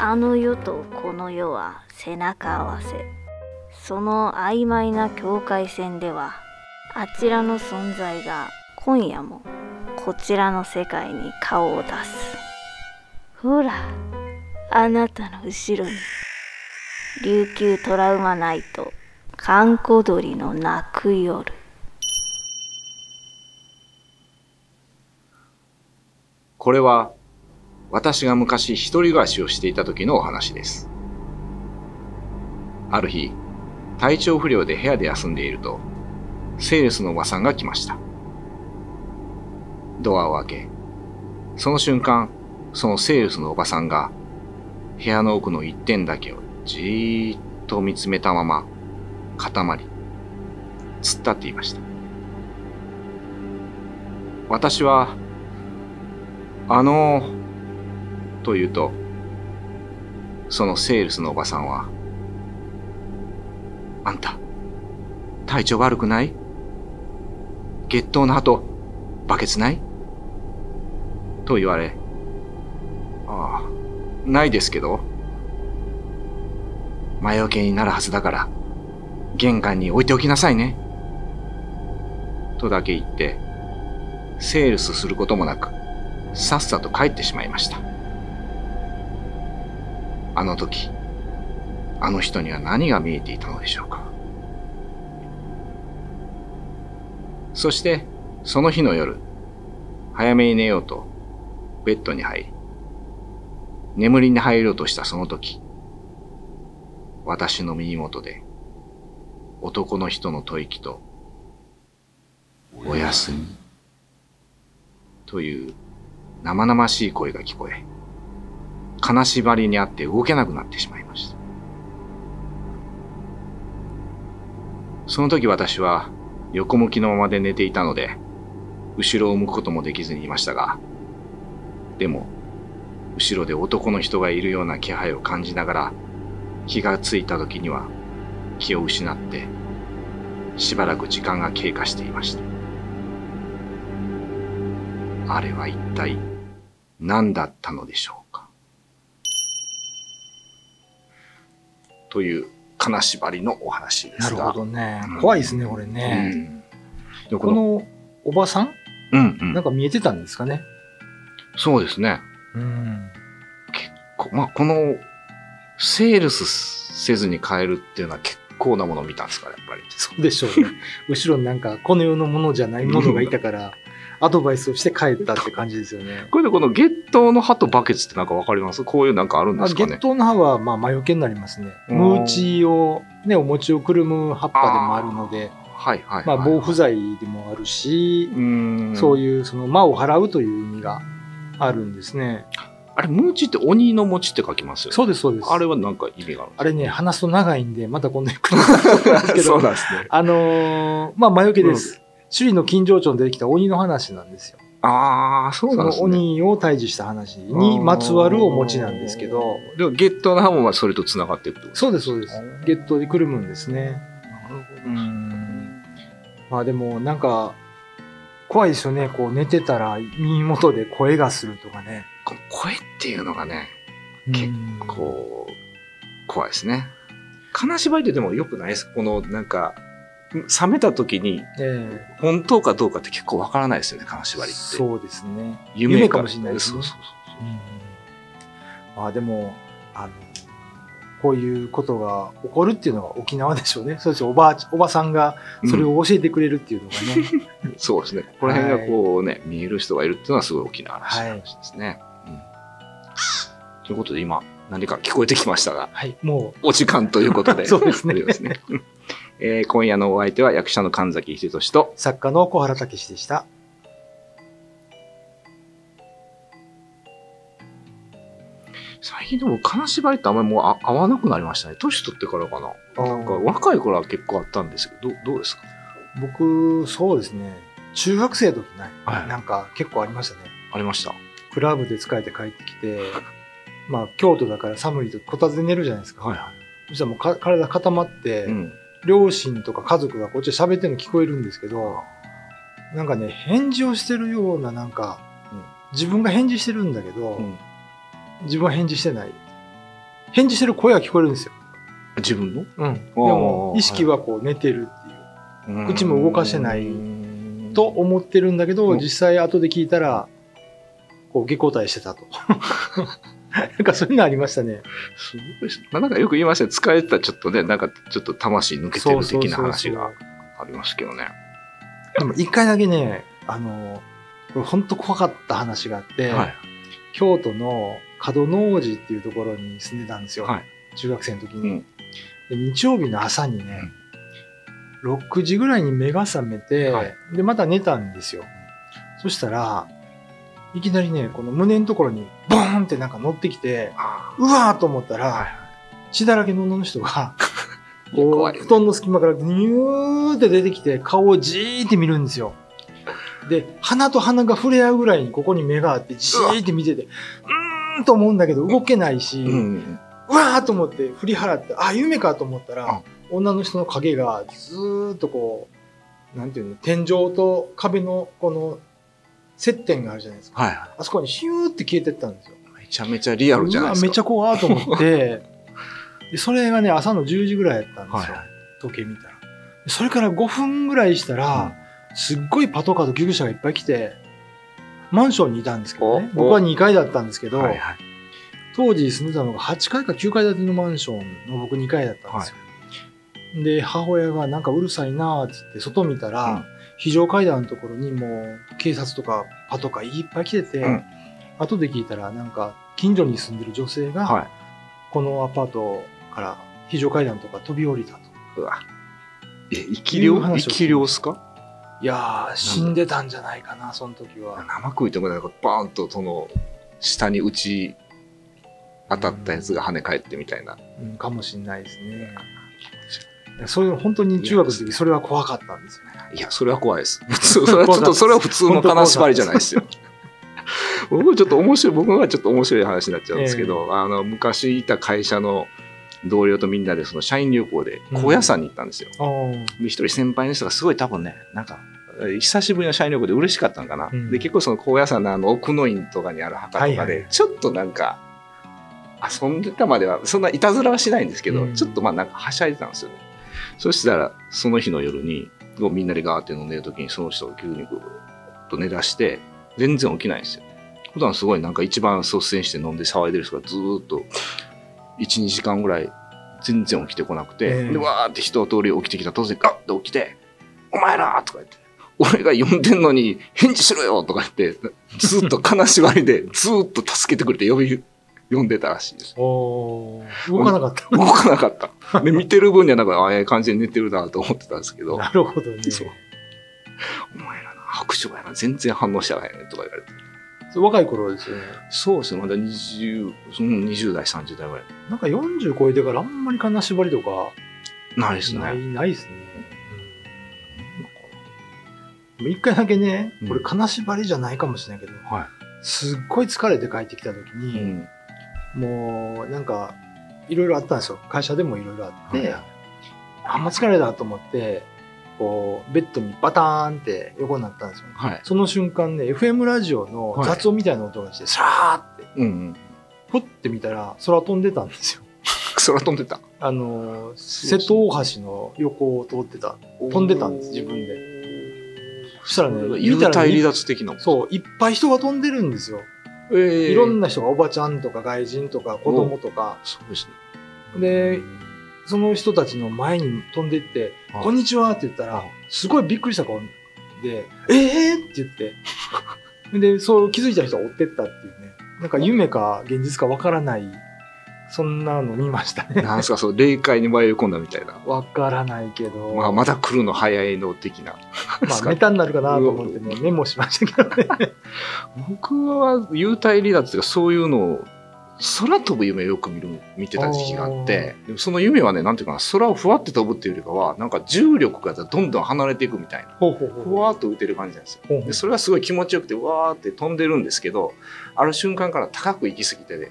あの世とこの世は背中合わせ。その曖昧な境界線ではあちらの存在が今夜もこちらの世界に顔を出す。ほらあなたの後ろに琉球トラウマナイト閑古鳥の泣く夜。これは私が昔一人暮らしをしていた時のお話です。ある日、体調不良で部屋で休んでいると、セールスのおばさんが来ました。ドアを開け、その瞬間、そのセールスのおばさんが、部屋の奥の一点だけをじーっと見つめたまま、固まり、突っ立っていました。私は、あのと言うと、そのセールスのおばさんは、あんた、体調悪くない？月頭の鳩、バケツない？と言われ、ああ、ないですけど、魔除けになるはずだから、玄関に置いておきなさいね。とだけ言って、セールスすることもなく、さっさと帰ってしまいました。あの時、あの人には何が見えていたのでしょうか？そして、その日の夜、早めに寝ようと、ベッドに入り、眠りに入ろうとしたその時、私の耳元で、男の人の吐息と、おやすみ、という生々しい声が聞こえ、金縛りにあって動けなくなってしまいました。その時私は横向きのままで寝ていたので、後ろを向くこともできずにいましたが、でも、後ろで男の人がいるような気配を感じながら、気がついた時には気を失って、しばらく時間が経過していました。あれは一体何だったのでしょうという金縛りのお話ですが。なるほどねうん。怖いですね、これうね。ん。でこの、おばさん？うんうんなんか見えてたんですかね？そうですね。うん。こまあ、この、セールスせずに買えるっていうのは結構なものを見たんですから、やっぱり。そうでしょうね。後ろになんか、この世のものじゃないものがいたから、アドバイスをして帰ったって感じですよね。これでこの月頭の葉とバケツってなんかわかります？こういうなんかあるんであすかね？月頭の葉は、まあ、魔除けになりますね。うんムーチを、ね、お餅をくるむ葉っぱでもあるので、はいはいはい。まあ、防腐剤でもあるし、うん。そうう。いう、その、魔を払うという意味があるんですね。あれ、ムーチって鬼の餅って書きますよね。そうです、そうです。あれはなんか意味があるんあれね、話すと長いんで、また今度ゆっくり話すんですけど、そうなんですね。あのーまあ、魔除けです。首里の金城町に出てきた鬼の話なんですよ。ああ、そうなんですね。鬼を退治した話にまつわるお餅なんですけど、でも月頭の葉もまあそれと繋がっていくとそうです、そうです。月頭でくるむんですね。なるほどうん。まあでも、なんか、怖いですよね。こう寝てたら耳元で声がするとかね。声っていうのがね、結うんこう、怖いですね。金縛りってでも良くないですこのなんか、冷めた時にええ本当かどうかって結構わからないですよね、金縛りって。そうですね。夢夢かもしれないですねそうそうそううんまあでも、あの、こういうことが起こるっていうのが沖縄でしょうね。そうですおばあち、おばさんがそれを教えてくれるっていうのがね。そうですね。ここら辺がこうね、見える人がいるっていうのはすごい大きな話ですね。うんということで今、何か聞こえてきましたが、はい、もお時間ということで。そうですねえー今夜のお相手は役者の神崎秀俊と、う作家の小原武史でした。最近でも金縛りってあんまりもうあ合わなくなりましたね。年取ってからかな。なんか若い頃は結構あったんですけど、どうですか？僕、そうですね。中学生の時ね、はいなんか結構ありましたね。ありました。クラブで疲れて帰ってきて、まあ京都だから寒いとこたつで寝るじゃないですか。はいはそしたらもうか体固まって、い。うん。両親とか家族がこっちで喋ってるの聞こえるんですけど、なんかね、返事をしてるような、なんか、うん自分が返事してるんだけど、うん自分は返事してない。返事してる声が聞こえるんですよ。自分の？うん。でも、意識はこう寝てるっていう。口も動かしてないと思ってるんだけど、うん実際後で聞いたら、こう、下交代してたと。なんかそういうのありましたね。すごいまあなんかよく言いましたね。疲れてたらちょっとね、なんかちょっと魂抜けてる的な話がありますけどね。でも一回だけね、あの、これ本当怖かった話があって、はい。京都の門野王子っていうところに住んでたんですよ。はい中学生の時に、うんで。日曜日の朝にね、6時ぐらいに目が覚めて、はいで、また寝たんですよ。そしたら、いきなりね、この胸のところにボーンってなんか乗ってきて、あうわーと思ったら、はい血だらけの女の人が、こう、布団の隙間からニューって出てきて、顔をじーって見るんですよ。で、鼻と鼻が触れ合うぐらいにここに目があって、じーって見てて、うーんと思うんだけど動けないし、う。うんわーと思って振り払って、あ、夢かと思ったら、女の人の影がずーっとこう、なんていうの、天井と壁のこの接点があるじゃないですか。はいはあそこにヒューって消えてったんですよ。い。めちゃめちゃリアルじゃないですか。めっちゃ怖ーと思って、でそれがね、朝の10時ぐらいやったんですよ。はいはい時計見たら。でそれから5分ぐらいしたら、すっごいパトカーと救急車がいっぱい来て、マンションにいたんですけどね。僕は2階だったんですけど、はいはい。当時住んでたのが8階か9階建てのマンションの僕2階だったんですよ。で、母親がなんかうるさいなーって言って外見たら、うん非常階段のところにもう警察とかパトカーいっぱい来てて、うん後で聞いたらなんか近所に住んでる女性が、はい。このアパートから非常階段とか飛び降りたと。うわ。え、生き量生き量っすか？いやー、死んでたんじゃないかな、その時は。生食いとかなんかバーンとその下に打ち当たったやつが跳ね返ってみたいな。うん、かもしんないですね。それ本当に中学の時それは怖かったんですよね。いや、それは怖いです。普通、それはちょっと、それは普通の金縛りじゃないですよ。僕ちょっと面白い、僕はちょっと面白い話になっちゃうんですけど、あの、昔いた会社の同僚とみんなでその社員旅行で高野山に行ったんですよ。あーで一人先輩の人がすごい多分ね、なんか、久しぶりの社員旅行で嬉しかったのかな。うんで、結構その高野山のあの奥の院とかにある墓とかで、はいはいちょっとなんか、遊んでたまでは、そんないたずらはしないんですけど、うんちょっとまあなんかはしゃいでたんですよね。そしたら、その日の夜に、みんなでガーって飲んでる時に、その人が急にグーッと寝出して、全然起きないんですよ。普段すごいなんか一番率先して飲んで騒いでる人がずーっと、1、2時間ぐらい全然起きてこなくて、ええで、わーって一通り起きてきたら突然ガッて起きて、お前らとか言って、俺が呼んでんのに返事しろよとか言って、ずっと金縛りでずーっと助けてくれて呼び、呼んでたらしいです。動かなかった。動かなかった。で、見てる分にはなんか、ああいう感じで寝てるなと思ってたんですけど、なるほどね。そうお前らな、白鳥やな、全然反応してないねとか言われて。そう若い頃ですよね。そうですね、まだ20、うん、20代、30代ぐらい。なんか40超えてからあんまり金縛りとかないですね。ない、ないですね。でも一回だけね、これ金縛りじゃないかもしれないけど、はすっごい疲れて帰ってきた時い。に、うん。もうなんかいろいろあったんですよ。会社でもいろいろあって、はいあんま疲れたと思って、こう、ベッドにバターンって横になったんですよ。はい。その瞬間ね、FM ラジオの雑音みたいな音がして、シャーって、うんうん。ふって見たら空飛んでたんですよ。空飛んでた？あの瀬戸大橋の横を通ってた。飛んでたんです自分でそしたらね、幽体離ね脱的な。そう、いっぱい人が飛んでるんですよ。えーいろんな人が、おばちゃんとか外人とか子供とか、そうですね。で、その人たちの前に飛んでって、はいこんにちはって言ったら、すごいびっくりした顔で、ええー、って言って、で、そう気づいた人が追ってったっていうね、なんか夢か現実かわからない、そんなの見ましたね。なんすか、そう、霊界に迷い込んだみたいな。わからないけど、まあ、まだ来るの早いの的な。まあ、ネタになるかなと思ってね、メモしましたけどね。僕は幽体離脱とかそういうのを空飛ぶ夢をよく見る見てた時期があってでもその夢はねなんていうかな空をふわって飛ぶっていうよりかはなんか重力がどんどん離れていくみたいなほうほうほうふわーっと浮いてる感じなんですよほうほうでそれはすごい気持ちよくてわーって飛んでるんですけどある瞬間から高く行き過ぎてね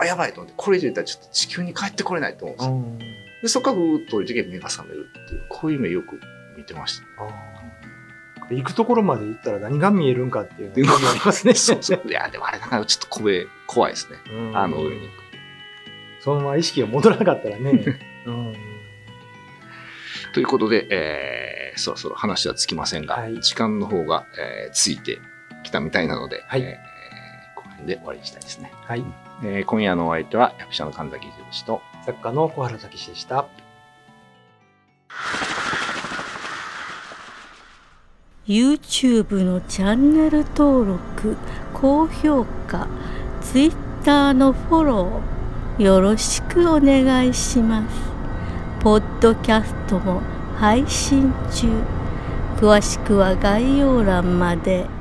あやばいと思ってこれ以上いったらちょっと地球に帰ってこれないと思うんですよ。うん。でそこからふーっと降りてきて目が覚めるっていうこういう夢よく見てました。あー。行くところまで行ったら何が見えるんかっていうのがありますね。そうそう。いやでもあれだからちょっと怖い怖いですね。うん。あの上に。行くそのまま意識が戻らなかったらね。うん。ということで、えー、そろそろ話はつきませんが、はい。時間の方が、えーついてきたみたいなので、はい。え辺で終わりにしたいですね。はい。えー今夜のお相手は役者の神崎秀と、作家の小原武史でした。YouTube のチャンネル登録高評価 Twitter のフォローよろしくお願いしますポッドキャストも配信中詳しくは概要欄まで。